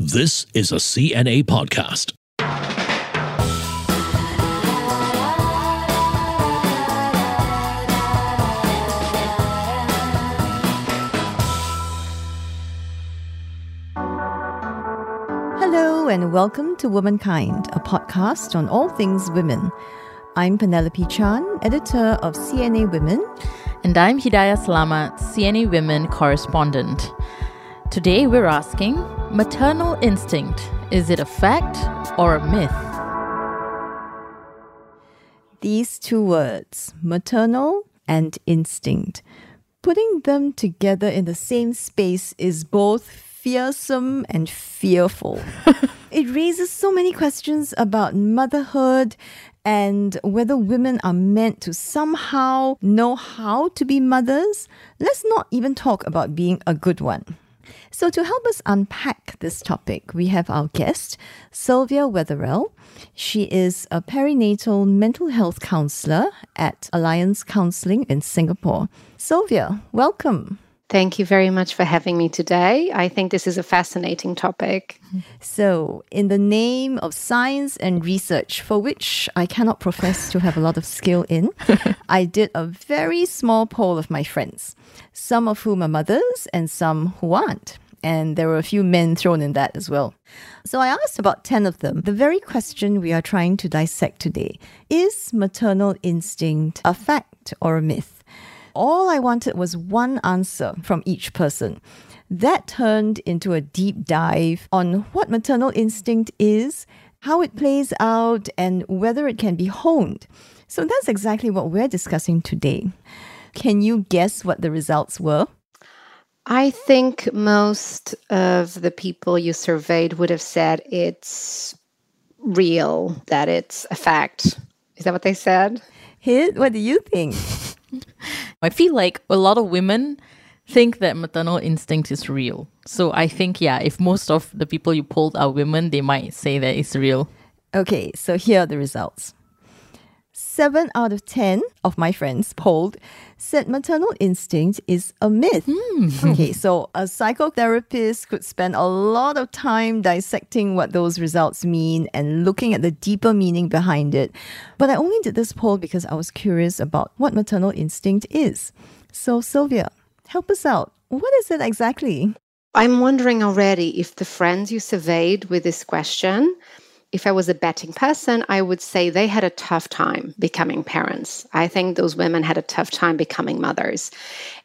This is a CNA podcast. Hello, and welcome to Womankind, a podcast on all things women. I'm Penelope Chan, editor of CNA Women. And I'm Hidayah Salamat, CNA Women correspondent. Today we're asking maternal instinct is it a fact or a myth? These two words, maternal and instinct, putting them together in the same space is both fearsome and fearful. it raises so many questions about motherhood and whether women are meant to somehow know how to be mothers. Let's not even talk about being a good one. So, to help us unpack this topic, we have our guest, Silvia Wetherell. She is a perinatal mental health counselor at Alliance Counselling in Singapore. Silvia, welcome. Thank you very much for having me today. I think this is a fascinating topic. So, in the name of science and research, for which I cannot profess to have a lot of skill in, I did a very small poll of my friends, some of whom are mothers and some who aren't. And there were a few men thrown in that as well. So I asked about 10 of them the very question we are trying to dissect today Is maternal instinct a fact or a myth? All I wanted was one answer from each person. That turned into a deep dive on what maternal instinct is, how it plays out, and whether it can be honed. So that's exactly what we're discussing today. Can you guess what the results were? I think most of the people you surveyed would have said it's real, that it's a fact. Is that what they said? Hit, what do you think? I feel like a lot of women think that maternal instinct is real. So I think, yeah, if most of the people you polled are women, they might say that it's real. Okay, so here are the results. Seven out of 10 of my friends polled said maternal instinct is a myth. Mm. Okay, so a psychotherapist could spend a lot of time dissecting what those results mean and looking at the deeper meaning behind it. But I only did this poll because I was curious about what maternal instinct is. So, Silvia, help us out. What is it exactly? I'm wondering already if the friends you surveyed with this question if I was a betting person, I would say they had a tough time becoming parents. I think those women had a tough time becoming mothers.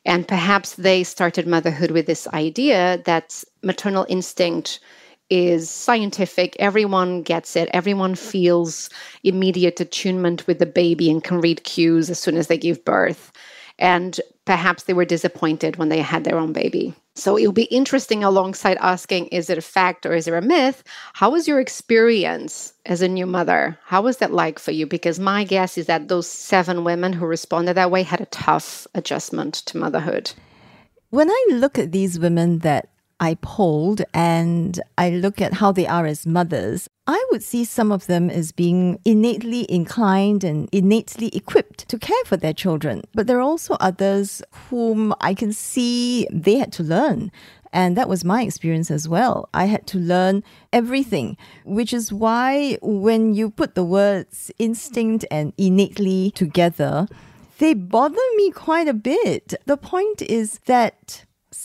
And perhaps they started motherhood with this idea that maternal instinct is scientific. Everyone gets it. Everyone feels immediate attunement with the baby and can read cues as soon as they give birth. And perhaps they were disappointed when they had their own baby. So it'll be interesting alongside asking, is it a fact or is it a myth? How was your experience as a new mother? How was that like for you? Because my guess is that those seven women who responded that way had a tough adjustment to motherhood. When I look at these women that I polled and I look at how they are as mothers, I would see some of them as being innately inclined and innately equipped to care for their children. But there are also others whom I can see they had to learn. And that was my experience as well. I had to learn everything, which is why when you put the words instinct and innately together, they bother me quite a bit. The point is that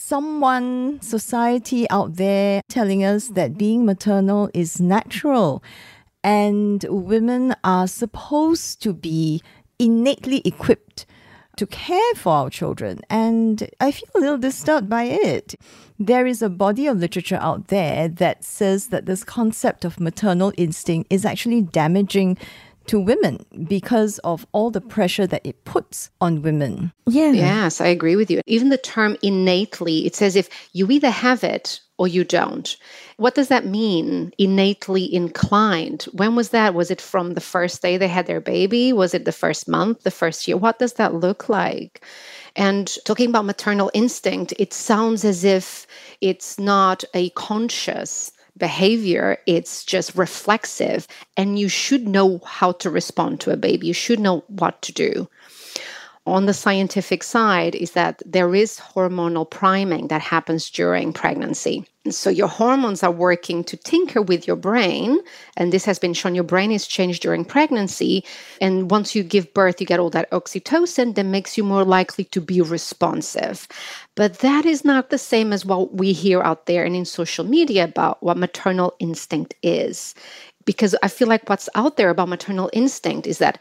someone, society out there telling us that being maternal is natural and women are supposed to be innately equipped to care for our children. And I feel a little disturbed by it. There is a body of literature out there that says that this concept of maternal instinct is actually damaging to women because of all the pressure that it puts on women. Yeah. Yes, I agree with you. Even the term innately, it says if you either have it or you don't. What does that mean? Innately inclined. When was that? Was it from the first day they had their baby? Was it the first month, the first year? What does that look like? And talking about maternal instinct, it sounds as if it's not a conscious behavior, it's just reflexive. And you should know how to respond to a baby, you should know what to do. On the scientific side is that there is hormonal priming that happens during pregnancy. So your hormones are working to tinker with your brain. And this has been shown your brain is changed during pregnancy. And once you give birth, you get all that oxytocin that makes you more likely to be responsive. But that is not the same as what we hear out there and in social media about what maternal instinct is. Because I feel like what's out there about maternal instinct is that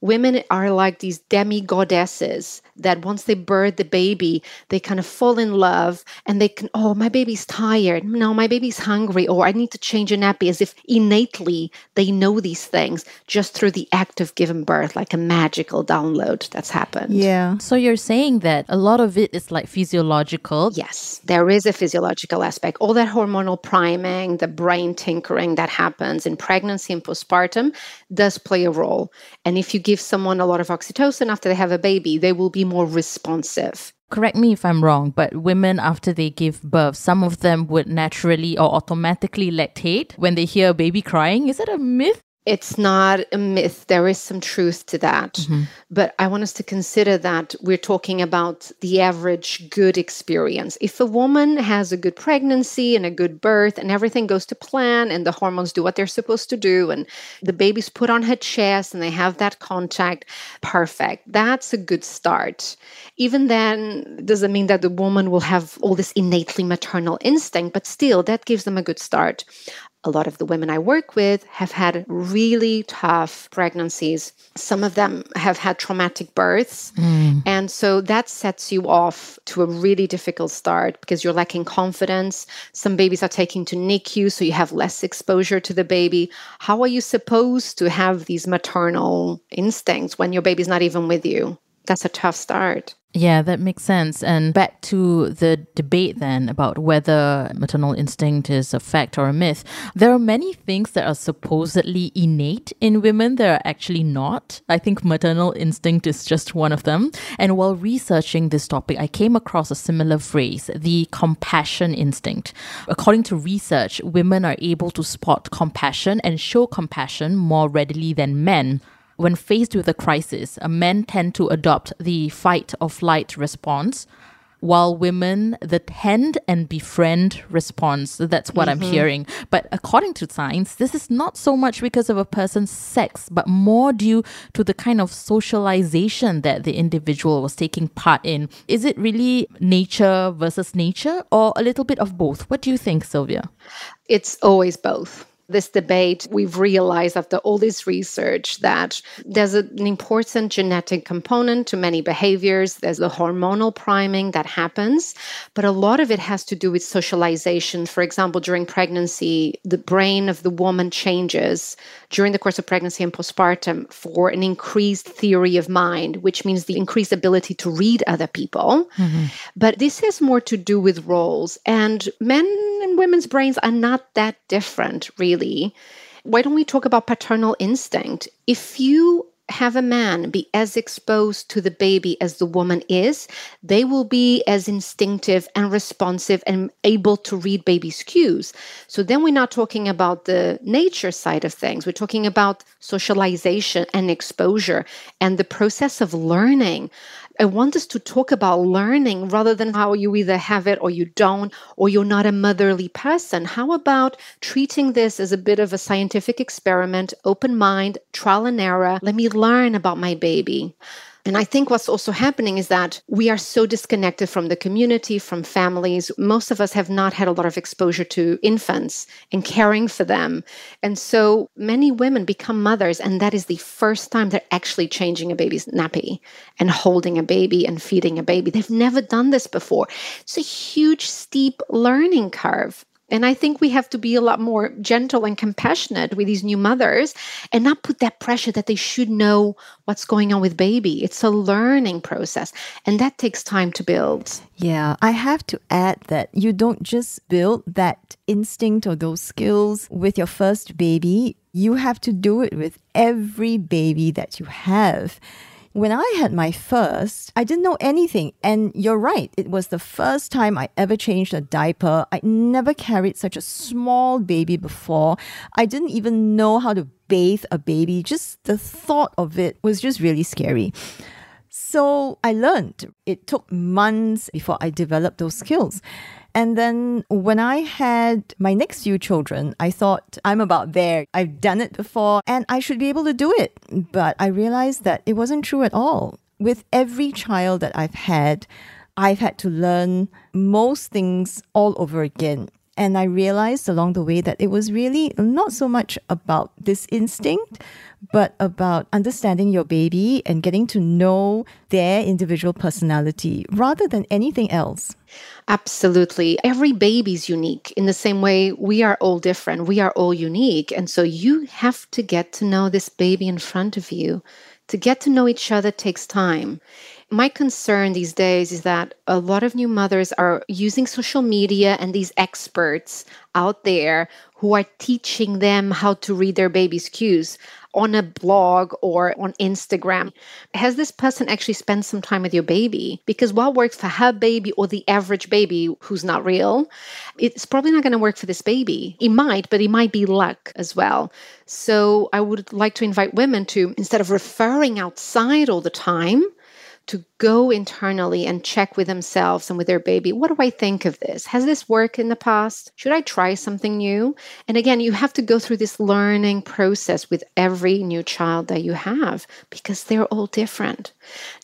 women are like these demi goddesses that once they birth the baby, they kind of fall in love and they can, oh, my baby's tired. No, my baby's hungry. Or I need to change a nappy as if innately they know these things just through the act of giving birth, like a magical download that's happened. Yeah. So you're saying that a lot of it is like physiological. Yes, there is a physiological aspect. All that hormonal priming, the brain tinkering that happens in pregnancy and postpartum does play a role. And if you give someone a lot of oxytocin after they have a baby, they will be more responsive. Correct me if I'm wrong, but women after they give birth, some of them would naturally or automatically lactate when they hear a baby crying. Is that a myth? It's not a myth. There is some truth to that. Mm-hmm. But I want us to consider that we're talking about the average good experience. If a woman has a good pregnancy and a good birth and everything goes to plan and the hormones do what they're supposed to do and the baby's put on her chest and they have that contact, perfect. That's a good start. Even then, doesn't mean that the woman will have all this innately maternal instinct, but still, that gives them a good start a lot of the women I work with have had really tough pregnancies. Some of them have had traumatic births. Mm. And so that sets you off to a really difficult start because you're lacking confidence. Some babies are taken to NICU, so you have less exposure to the baby. How are you supposed to have these maternal instincts when your baby's not even with you? That's a tough start. Yeah, that makes sense. And back to the debate then about whether maternal instinct is a fact or a myth. There are many things that are supposedly innate in women that are actually not. I think maternal instinct is just one of them. And while researching this topic, I came across a similar phrase, the compassion instinct. According to research, women are able to spot compassion and show compassion more readily than men. When faced with a crisis, men tend to adopt the fight or flight response, while women the tend and befriend response. That's what mm-hmm. I'm hearing. But according to science, this is not so much because of a person's sex, but more due to the kind of socialization that the individual was taking part in. Is it really nature versus nature or a little bit of both? What do you think, Silvia? It's always both this debate, we've realized after all this research that there's an important genetic component to many behaviors. There's the hormonal priming that happens, but a lot of it has to do with socialization. For example, during pregnancy, the brain of the woman changes during the course of pregnancy and postpartum for an increased theory of mind, which means the increased ability to read other people. Mm-hmm. But this has more to do with roles, and men and women's brains are not that different, really. Why don't we talk about paternal instinct? If you have a man be as exposed to the baby as the woman is, they will be as instinctive and responsive and able to read baby's cues. So then we're not talking about the nature side of things. We're talking about socialization and exposure and the process of learning. I want us to talk about learning rather than how you either have it or you don't, or you're not a motherly person. How about treating this as a bit of a scientific experiment, open mind, trial and error? Let me learn about my baby. And I think what's also happening is that we are so disconnected from the community, from families. Most of us have not had a lot of exposure to infants and caring for them. And so many women become mothers, and that is the first time they're actually changing a baby's nappy and holding a baby and feeding a baby. They've never done this before. It's a huge, steep learning curve. And I think we have to be a lot more gentle and compassionate with these new mothers and not put that pressure that they should know what's going on with baby. It's a learning process and that takes time to build. Yeah, I have to add that you don't just build that instinct or those skills with your first baby, you have to do it with every baby that you have. When I had my first, I didn't know anything. And you're right, it was the first time I ever changed a diaper. I never carried such a small baby before. I didn't even know how to bathe a baby. Just the thought of it was just really scary. So I learned. It took months before I developed those skills. And then when I had my next few children, I thought, I'm about there. I've done it before and I should be able to do it. But I realized that it wasn't true at all. With every child that I've had, I've had to learn most things all over again. And I realized along the way that it was really not so much about this instinct, but about understanding your baby and getting to know their individual personality rather than anything else. Absolutely. Every baby's unique in the same way we are all different. We are all unique. And so you have to get to know this baby in front of you. To get to know each other takes time. My concern these days is that a lot of new mothers are using social media and these experts out there who are teaching them how to read their baby's cues on a blog or on Instagram. Has this person actually spent some time with your baby? Because what works for her baby or the average baby who's not real, it's probably not going to work for this baby. It might, but it might be luck as well. So I would like to invite women to, instead of referring outside all the time, to go internally and check with themselves and with their baby what do I think of this? Has this worked in the past? Should I try something new? And again, you have to go through this learning process with every new child that you have because they're all different.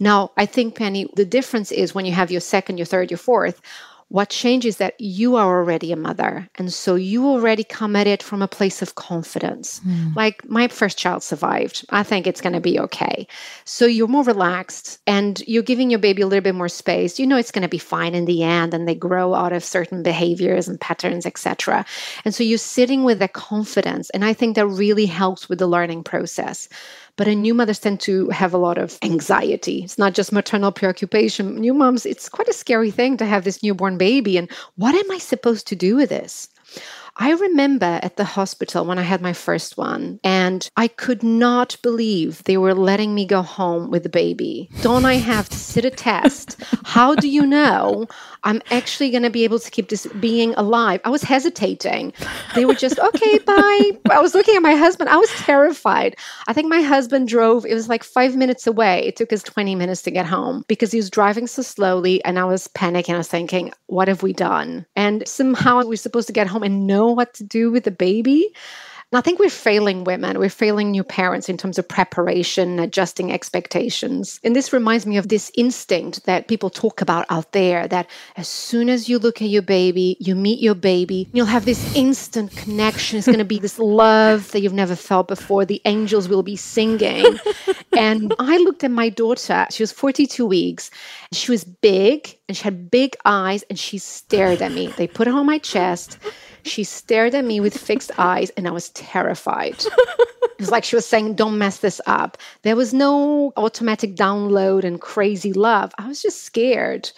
Now, I think, Penny, the difference is when you have your second, your third, your fourth what changes that you are already a mother. And so you already come at it from a place of confidence. Mm. Like my first child survived. I think it's going to be okay. So you're more relaxed and you're giving your baby a little bit more space. You know it's going to be fine in the end and they grow out of certain behaviors and patterns, etc. And so you're sitting with that confidence. And I think that really helps with the learning process. But new mothers tend to have a lot of anxiety. It's not just maternal preoccupation. New moms, it's quite a scary thing to have this newborn baby. And what am I supposed to do with this? I remember at the hospital when I had my first one, and I could not believe they were letting me go home with the baby. Don't I have to sit a test? How do you know I'm actually going to be able to keep this being alive? I was hesitating. They were just, okay, bye. I was looking at my husband. I was terrified. I think my husband drove, it was like five minutes away. It took us 20 minutes to get home because he was driving so slowly, and I was panicking. I was thinking, what have we done? And somehow we're supposed to get home and know what to do with the baby. And I think we're failing women, we're failing new parents in terms of preparation, adjusting expectations. And this reminds me of this instinct that people talk about out there that as soon as you look at your baby, you meet your baby, you'll have this instant connection. It's going to be this love that you've never felt before. The angels will be singing. and I looked at my daughter, she was 42 weeks. She was big and she had big eyes and she stared at me. They put her on my chest she stared at me with fixed eyes, and I was terrified. it was like she was saying, Don't mess this up. There was no automatic download and crazy love. I was just scared.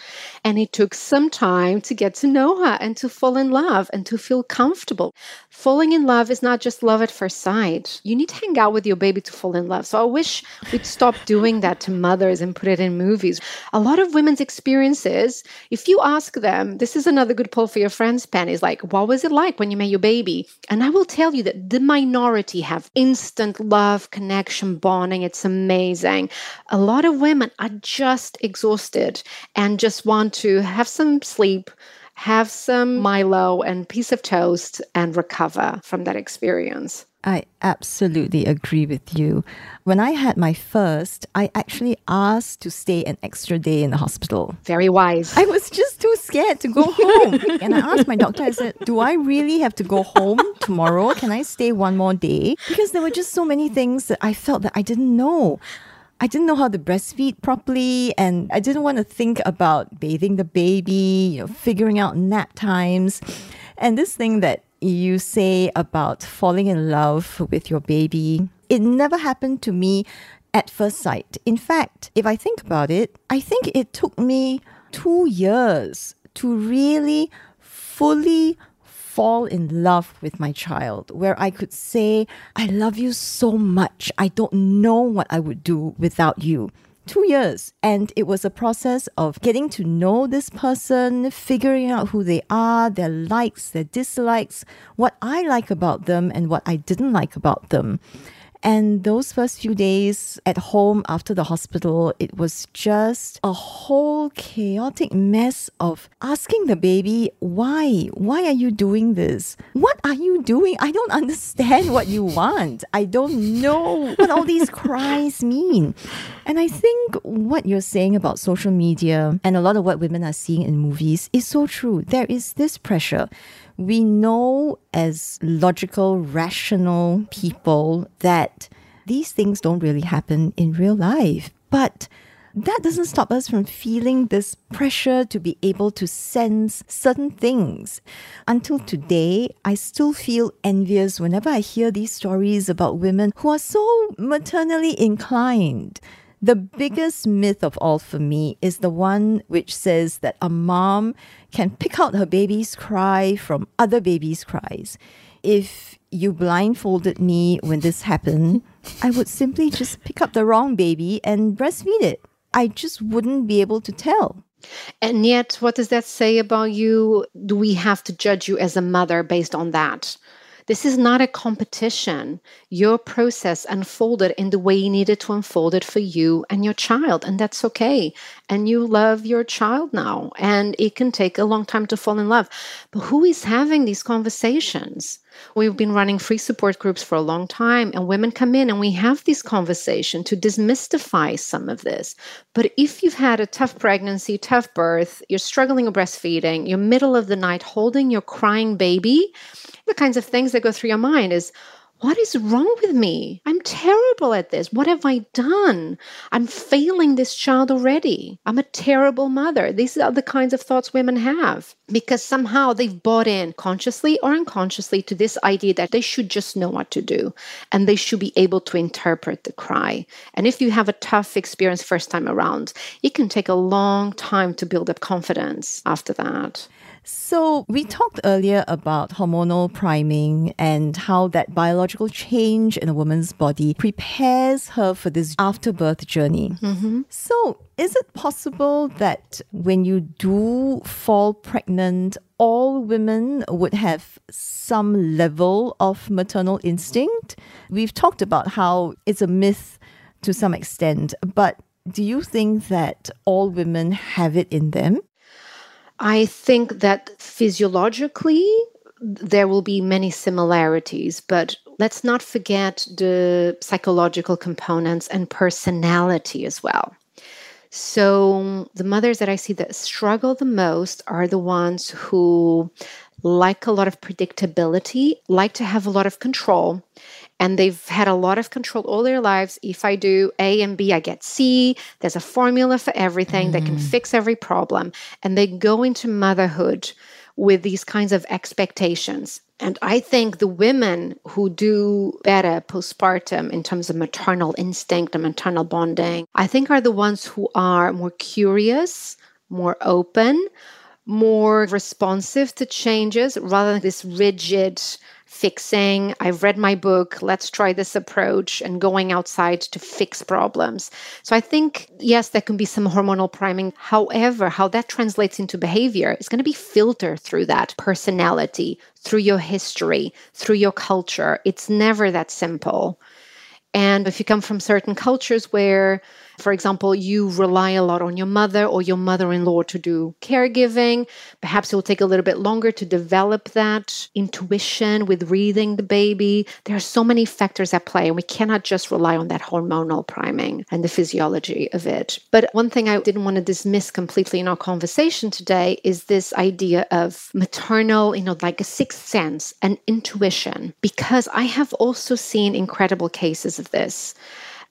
And it took some time to get to know her and to fall in love and to feel comfortable. Falling in love is not just love at first sight. You need to hang out with your baby to fall in love. So I wish we'd stop doing that to mothers and put it in movies. A lot of women's experiences, if you ask them, this is another good poll for your friends, Penny, is like, what was it like when you met your baby? And I will tell you that the minority have instant love, connection, bonding. It's amazing. A lot of women are just exhausted and just want to have some sleep, have some Milo and piece of toast, and recover from that experience. I absolutely agree with you. When I had my first, I actually asked to stay an extra day in the hospital. Very wise. I was just too scared to go home. and I asked my doctor, I said, Do I really have to go home tomorrow? Can I stay one more day? Because there were just so many things that I felt that I didn't know. I didn't know how to breastfeed properly, and I didn't want to think about bathing the baby, you know, figuring out nap times. And this thing that you say about falling in love with your baby, it never happened to me at first sight. In fact, if I think about it, I think it took me two years to really fully fall in love with my child, where I could say, I love you so much. I don't know what I would do without you two years. And it was a process of getting to know this person, figuring out who they are, their likes, their dislikes, what I like about them, and what I didn't like about them. And those first few days at home after the hospital, it was just a whole chaotic mess of asking the baby, why? Why are you doing this? What are you doing? I don't understand what you want. I don't know what all these cries mean. And I think what you're saying about social media and a lot of what women are seeing in movies is so true. There is this pressure we know as logical, rational people that these things don't really happen in real life. But that doesn't stop us from feeling this pressure to be able to sense certain things. Until today, I still feel envious whenever I hear these stories about women who are so maternally inclined. The biggest myth of all for me is the one which says that a mom can pick out her baby's cry from other babies' cries. If you blindfolded me when this happened, I would simply just pick up the wrong baby and breastfeed it. I just wouldn't be able to tell. And yet, what does that say about you? Do we have to judge you as a mother based on that? This is not a competition. Your process unfolded in the way you needed to unfold it for you and your child, and that's okay. And you love your child now, and it can take a long time to fall in love. But who is having these conversations? We've been running free support groups for a long time, and women come in and we have this conversation to demystify some of this. But if you've had a tough pregnancy, tough birth, you're struggling with breastfeeding, you're middle of the night holding your crying baby, the kinds of things that go through your mind is what is wrong with me? I'm terrible at this. What have I done? I'm failing this child already. I'm a terrible mother. These are the kinds of thoughts women have because somehow they've bought in consciously or unconsciously to this idea that they should just know what to do and they should be able to interpret the cry. And if you have a tough experience first time around, it can take a long time to build up confidence after that. So, we talked earlier about hormonal priming and how that biological change in a woman's body prepares her for this afterbirth journey. Mm-hmm. So, is it possible that when you do fall pregnant, all women would have some level of maternal instinct? We've talked about how it's a myth to some extent, but do you think that all women have it in them? I think that physiologically, there will be many similarities, but let's not forget the psychological components and personality as well. So, the mothers that I see that struggle the most are the ones who like a lot of predictability, like to have a lot of control, and they've had a lot of control all their lives. If I do A and B, I get C. There's a formula for everything mm. that can mm. fix every problem. And they go into motherhood with these kinds of expectations. And I think the women who do better postpartum in terms of maternal instinct and maternal bonding, I think are the ones who are more curious, more open, more responsive to changes rather than this rigid fixing. I've read my book, let's try this approach, and going outside to fix problems. So I think, yes, there can be some hormonal priming. However, how that translates into behavior is going to be filtered through that personality, through your history, through your culture. It's never that simple. And if you come from certain cultures where, for example, you rely a lot on your mother or your mother in law to do caregiving, perhaps it will take a little bit longer to develop that intuition with reading the baby. There are so many factors at play, and we cannot just rely on that hormonal priming and the physiology of it. But one thing I didn't want to dismiss completely in our conversation today is this idea of maternal, you know, like a sixth sense and intuition, because I have also seen incredible cases of this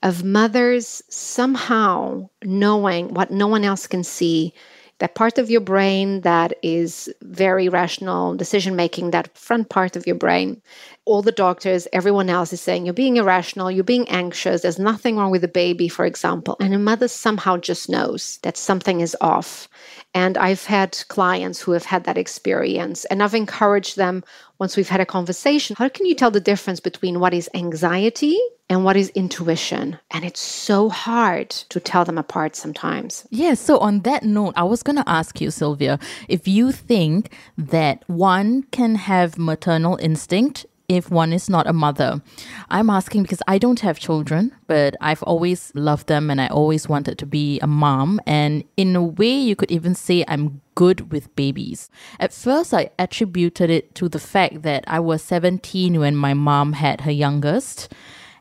of mothers somehow knowing what no one else can see that part of your brain that is very rational decision making, that front part of your brain, all the doctors, everyone else is saying you're being irrational, you're being anxious, there's nothing wrong with the baby, for example. And a mother somehow just knows that something is off. And I've had clients who have had that experience, and I've encouraged them once we've had a conversation how can you tell the difference between what is anxiety and what is intuition? And it's so hard to tell them apart sometimes. Yeah, so on that note, I was going to ask you, Silvia, if you think that one can have maternal instinct if one is not a mother? I'm asking because I don't have children, but I've always loved them and I always wanted to be a mom. And in a way, you could even say I'm good with babies. At first, I attributed it to the fact that I was 17 when my mom had her youngest.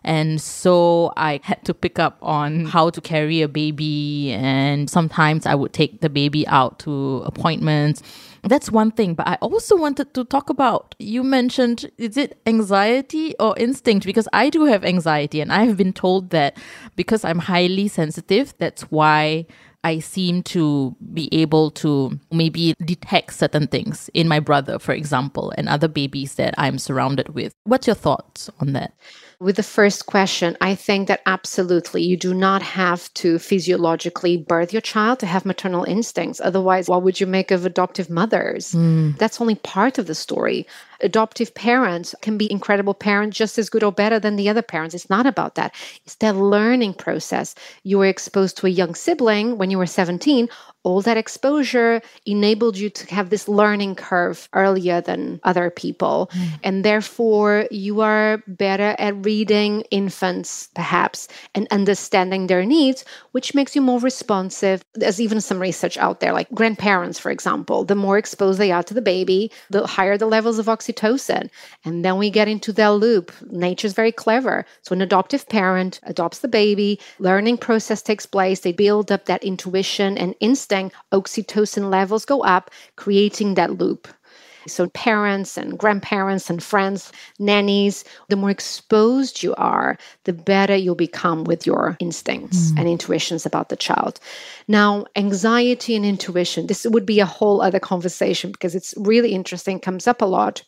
And so I had to pick up on how to carry a baby. And sometimes I would take the baby out to appointments. That's one thing. But I also wanted to talk about you mentioned, is it anxiety or instinct? Because I do have anxiety. And I have been told that because I'm highly sensitive, that's why I seem to be able to maybe detect certain things in my brother, for example, and other babies that I'm surrounded with. What's your thoughts on that? With the first question, I think that absolutely you do not have to physiologically birth your child to have maternal instincts. Otherwise, what would you make of adoptive mothers? Mm. That's only part of the story adoptive parents can be incredible parents just as good or better than the other parents. It's not about that. It's their learning process. You were exposed to a young sibling when you were 17 all that exposure enabled you to have this learning curve earlier than other people. Mm. And therefore, you are better at reading infants, perhaps, and understanding their needs, which makes you more responsive. There's even some research out there, like grandparents, for example, the more exposed they are to the baby, the higher the levels of oxytocin. And then we get into their loop. Nature's very clever. So, an adoptive parent adopts the baby, learning process takes place, they build up that intuition and instinct oxytocin levels go up, creating that loop. So, parents and grandparents and friends, nannies, the more exposed you are, the better you'll become with your instincts mm. and intuitions about the child. Now, anxiety and intuition, this would be a whole other conversation because it's really interesting, comes up a lot.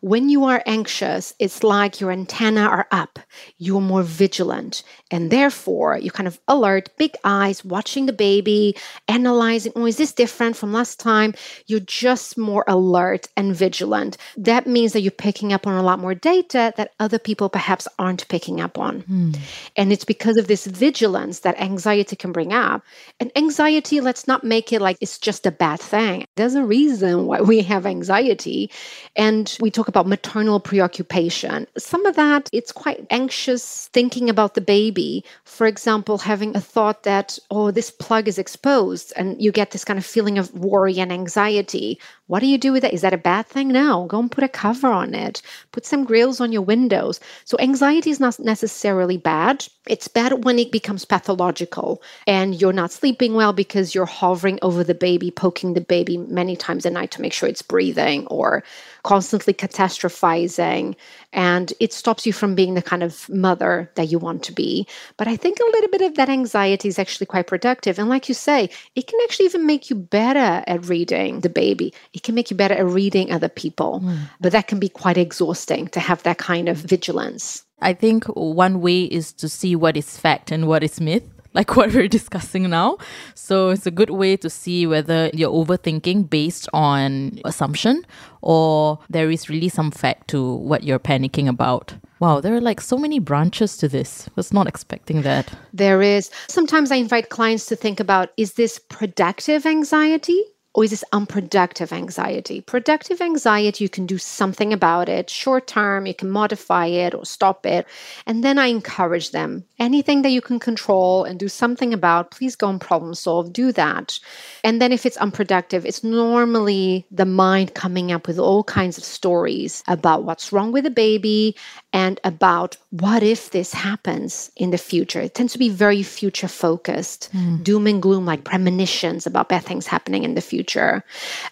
When you are anxious, it's like your antenna are up. You're more vigilant. And therefore, you kind of alert, big eyes, watching the baby, analyzing, oh, is this different from last time? You're just more alert and vigilant. That means that you're picking up on a lot more data that other people perhaps aren't picking up on. Hmm. And it's because of this vigilance that anxiety can bring up. And anxiety, let's not make it like it's just a bad thing. There's a reason why we have anxiety. And we talk about maternal preoccupation. Some of that, it's quite anxious thinking about the baby. For example, having a thought that, oh, this plug is exposed, and you get this kind of feeling of worry and anxiety. What do you do with that? Is that a bad thing? No, go and put a cover on it, put some grills on your windows. So, anxiety is not necessarily bad. It's bad when it becomes pathological and you're not sleeping well because you're hovering over the baby, poking the baby many times a night to make sure it's breathing or constantly catastrophizing and it stops you from being the kind of mother that you want to be. But i think a little bit of that anxiety is actually quite productive. And like you say it can actually even make you better at reading the baby. It can make you better at reading other people. Mm. but that can be quite exhausting to have that kind of vigilance. I think one way is to see what is fact and what is myth like what we're discussing now. So it's a good way to see whether you're overthinking based on assumption or there is really some fact to what you're panicking about. Wow, there are like so many branches to this. I was not expecting that. There is. Sometimes I invite clients to think about is this productive anxiety? Or is this unproductive anxiety? Productive anxiety, you can do something about it. Short term, you can modify it or stop it. And then I encourage them anything that you can control and do something about, please go and problem solve, do that. And then if it's unproductive, it's normally the mind coming up with all kinds of stories about what's wrong with the baby and about what if this happens in the future. It tends to be very future focused, mm. doom and gloom, like premonitions about bad things happening in the future.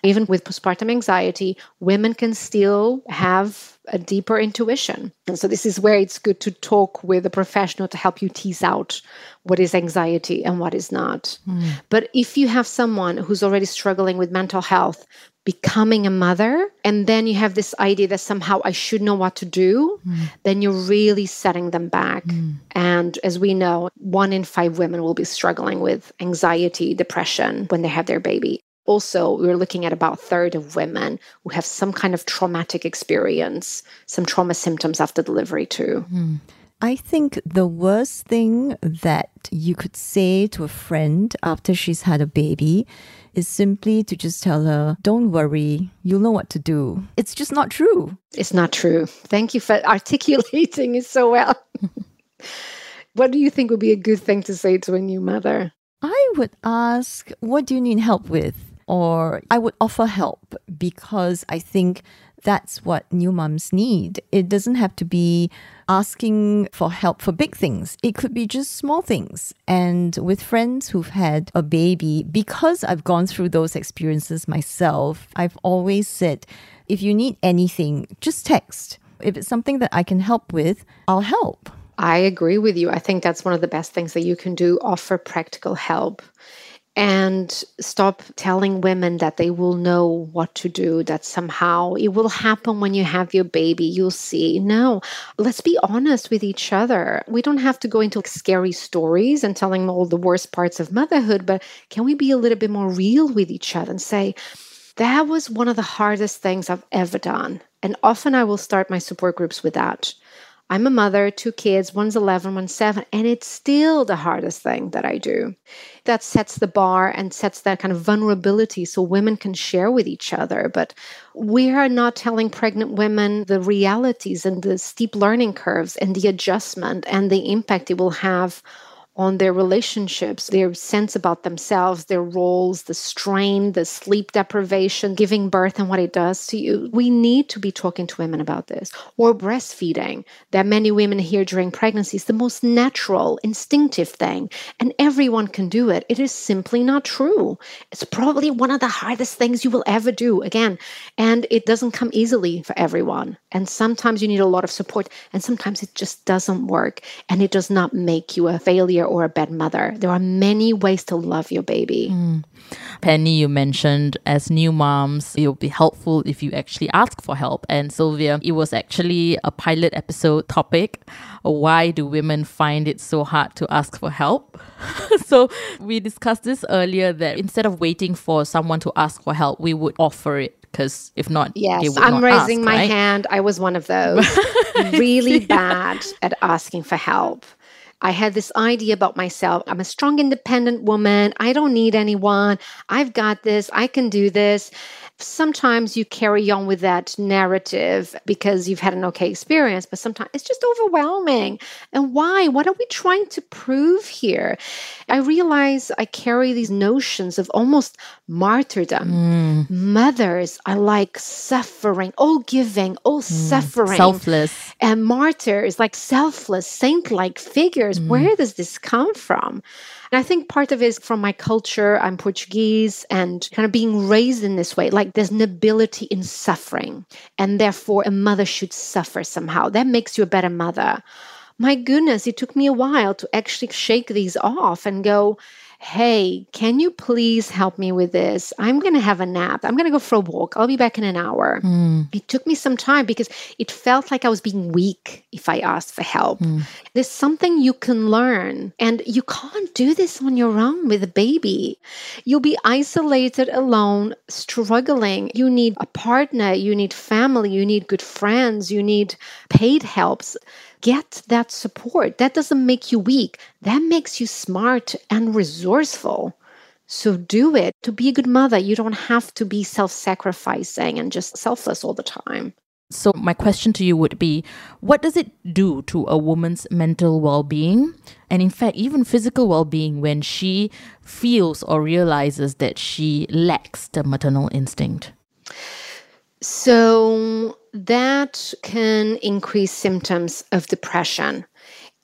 Even with postpartum anxiety, women can still have a deeper intuition. And so, this is where it's good to talk with a professional to help you tease out what is anxiety and what is not. Mm. But if you have someone who's already struggling with mental health, becoming a mother, and then you have this idea that somehow I should know what to do, mm. then you're really setting them back. Mm. And as we know, one in five women will be struggling with anxiety, depression when they have their baby also we're looking at about a third of women who have some kind of traumatic experience some trauma symptoms after delivery too mm. I think the worst thing that you could say to a friend after she's had a baby is simply to just tell her, don't worry, you'll know what to do. It's just not true. It's not true. Thank you for articulating it so well. what do you think would be a good thing to say to a new mother? I would ask, what do you need help with? Or I would offer help because I think that's what new moms need. It doesn't have to be asking for help for big things. It could be just small things. And with friends who've had a baby, because I've gone through those experiences myself, I've always said, if you need anything, just text. If it's something that I can help with, I'll help. I agree with you. I think that's one of the best things that you can do offer practical help and stop telling women that they will know what to do, that somehow it will happen when you have your baby, you'll see. No, let's be honest with each other. We don't have to go into scary stories and telling all the worst parts of motherhood, but can we be a little bit more real with each other and say, that was one of the hardest things I've ever done. And often I will start my support groups with that. I'm a mother, two kids, one's 11, one's 7, and it's still the hardest thing that I do. That sets the bar and sets that kind of vulnerability so women can share with each other. But we are not telling pregnant women the realities and the steep learning curves and the adjustment and the impact it will have on their relationships, their sense about themselves, their roles, the strain, the sleep deprivation, giving birth, and what it does to you. We need to be talking to women about this. Or breastfeeding, that many women hear during pregnancy is the most natural, instinctive thing, and everyone can do it. It is simply not true. It's probably one of the hardest things you will ever do, again, and it doesn't come easily for everyone. And sometimes you need a lot of support, and sometimes it just doesn't work, and it does not make you a failure or a bad mother. There are many ways to love your baby. Mm. Penny, you mentioned as new moms, it will be helpful if you actually ask for help. And Silvia, it was actually a pilot episode topic. Why do women find it so hard to ask for help? so we discussed this earlier that instead of waiting for someone to ask for help, we would offer it because if not, yes, I'm raising ask, my right? hand. I was one of those really bad at asking for help. I had this idea about myself. I'm a strong, independent woman. I don't need anyone. I've got this. I can do this. Sometimes you carry on with that narrative because you've had an okay experience, but sometimes it's just overwhelming. And why? What are we trying to prove here? I realize I carry these notions of almost martyrdom. Mm. Mothers are like suffering, all giving, all mm. suffering, selfless. And martyrs like selfless, saint like figures. Mm. Where does this come from? And I think part of it is from my culture. I'm Portuguese and kind of being raised in this way. Like there's nobility in suffering. And therefore, a mother should suffer somehow. That makes you a better mother. My goodness, it took me a while to actually shake these off and go, hey, can you please help me with this? I'm going to have a nap. I'm going to go for a walk. I'll be back in an hour. Mm. It took me some time because it felt like I was being weak if I asked for help. Mm. There's something you can learn, and you can't do this on your own with a baby. You'll be isolated, alone, struggling. You need a partner, you need family, you need good friends, you need paid helps get that support. That doesn't make you weak, that makes you smart and resourceful. So do it. To be a good mother, you don't have to be self sacrificing and just selfless all the time. So, my question to you would be what does it do to a woman's mental well being, and in fact, even physical well being, when she feels or realizes that she lacks the maternal instinct? So, that can increase symptoms of depression.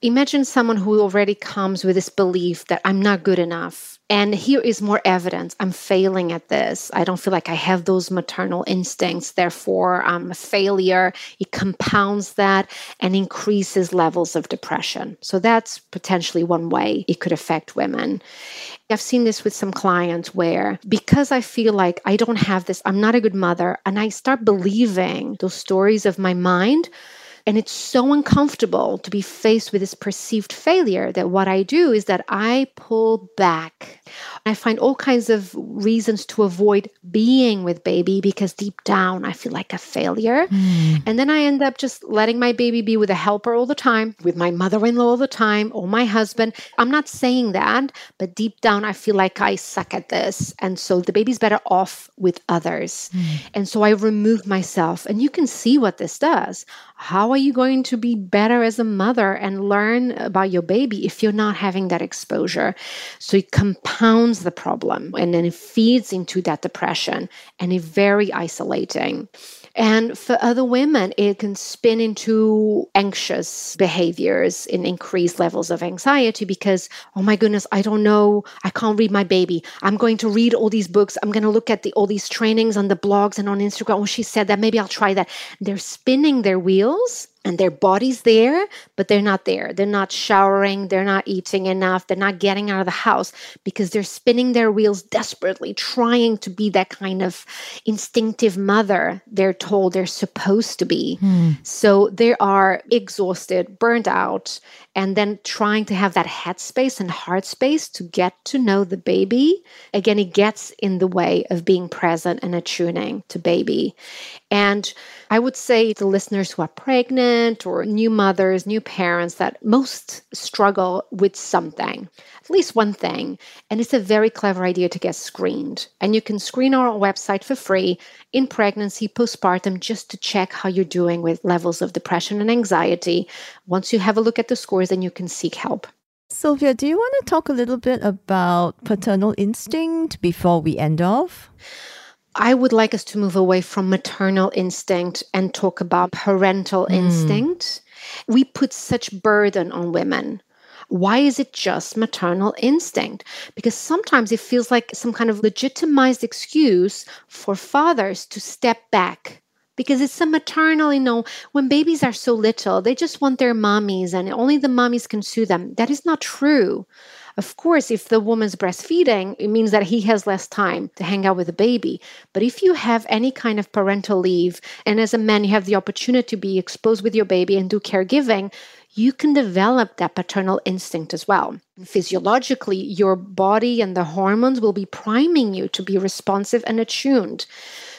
Imagine someone who already comes with this belief that I'm not good enough. And here is more evidence. I'm failing at this. I don't feel like I have those maternal instincts. Therefore, I'm a failure. It compounds that and increases levels of depression. So, that's potentially one way it could affect women. I've seen this with some clients where because I feel like I don't have this, I'm not a good mother, and I start believing those stories of my mind And it's so uncomfortable to be faced with this perceived failure that what I do is that I pull back. I find all kinds of reasons to avoid being with baby because deep down I feel like a failure. Mm. And then I end up just letting my baby be with a helper all the time, with my mother in law all the time, or my husband. I'm not saying that, but deep down I feel like I suck at this. And so the baby's better off with others. Mm. And so I remove myself. And you can see what this does. How are you going to be better as a mother and learn about your baby if you're not having that exposure? So it compounds the problem and then it feeds into that depression and it's very isolating. And for other women, it can spin into anxious behaviors in increased levels of anxiety because, oh my goodness, I don't know. I can't read my baby. I'm going to read all these books. I'm going to look at the, all these trainings on the blogs and on Instagram. Oh, she said that. Maybe I'll try that. They're spinning their wheels and their body's there, but they're not there. They're not showering, they're not eating enough, they're not getting out of the house because they're spinning their wheels desperately, trying to be that kind of instinctive mother they're told they're supposed to be. Hmm. So they are exhausted, burned out, and then trying to have that head space and heart space to get to know the baby. Again, it gets in the way of being present and attuning to baby. And I would say to listeners who are pregnant or new mothers, new parents, that most struggle with something, at least one thing. And it's a very clever idea to get screened. And you can screen our website for free in pregnancy, postpartum, just to check how you're doing with levels of depression and anxiety. Once you have a look at the scores, then you can seek help. Silvia, do you want to talk a little bit about paternal instinct before we end off? I would like us to move away from maternal instinct and talk about parental mm. instinct. We put such burden on women. Why is it just maternal instinct? Because sometimes it feels like some kind of legitimized excuse for fathers to step back because it's a maternal, you know, when babies are so little, they just want their mommies and only the mommies can sue them. That is not true. Of course, if the woman's breastfeeding, it means that he has less time to hang out with the baby. But if you have any kind of parental leave, and as a man, you have the opportunity to be exposed with your baby and do caregiving, you can develop that paternal instinct as well. Physiologically, your body and the hormones will be priming you to be responsive and attuned.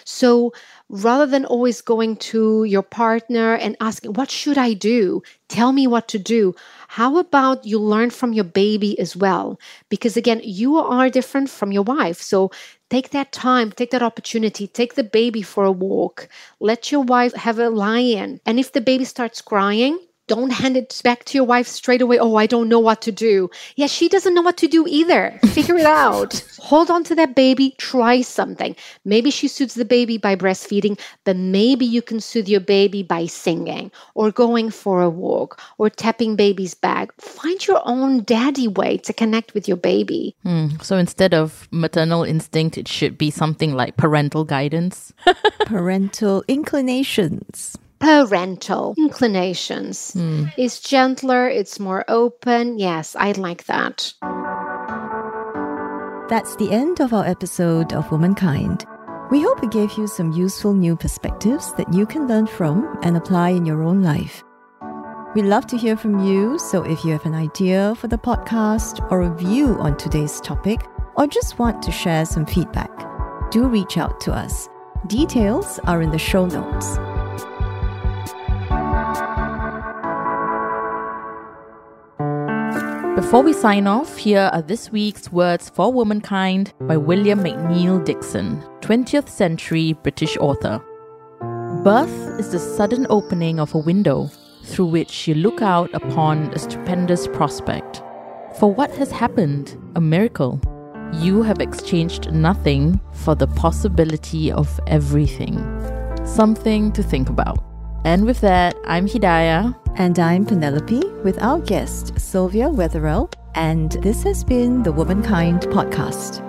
So, rather than always going to your partner and asking, What should I do? Tell me what to do. How about you learn from your baby as well? Because again, you are different from your wife. So take that time, take that opportunity, take the baby for a walk, let your wife have a lie in. And if the baby starts crying, don't hand it back to your wife straight away. Oh, I don't know what to do. Yeah, she doesn't know what to do either. Figure it out. Hold on to that baby. Try something. Maybe she soothes the baby by breastfeeding, but maybe you can soothe your baby by singing or going for a walk or tapping baby's back. Find your own daddy way to connect with your baby. Mm, so instead of maternal instinct, it should be something like parental guidance, parental inclinations parental inclinations. Mm. It's gentler, it's more open. Yes, I like that. That's the end of our episode of Womankind. We hope it gave you some useful new perspectives that you can learn from and apply in your own life. We'd love to hear from you, so if you have an idea for the podcast or a view on today's topic, or just want to share some feedback, do reach out to us. Details are in the show notes. Before we sign off, here are this week's words for womankind by William Macneile Dixon, 20th century British author. Birth is the sudden opening of a window through which you look out upon a stupendous prospect. For what has happened? A miracle. You have exchanged nothing for the possibility of everything. Something to think about. And with that, I'm Hidayah. And I'm Penelope with our guest, Silvia Wetherell. And this has been the Womankind Podcast.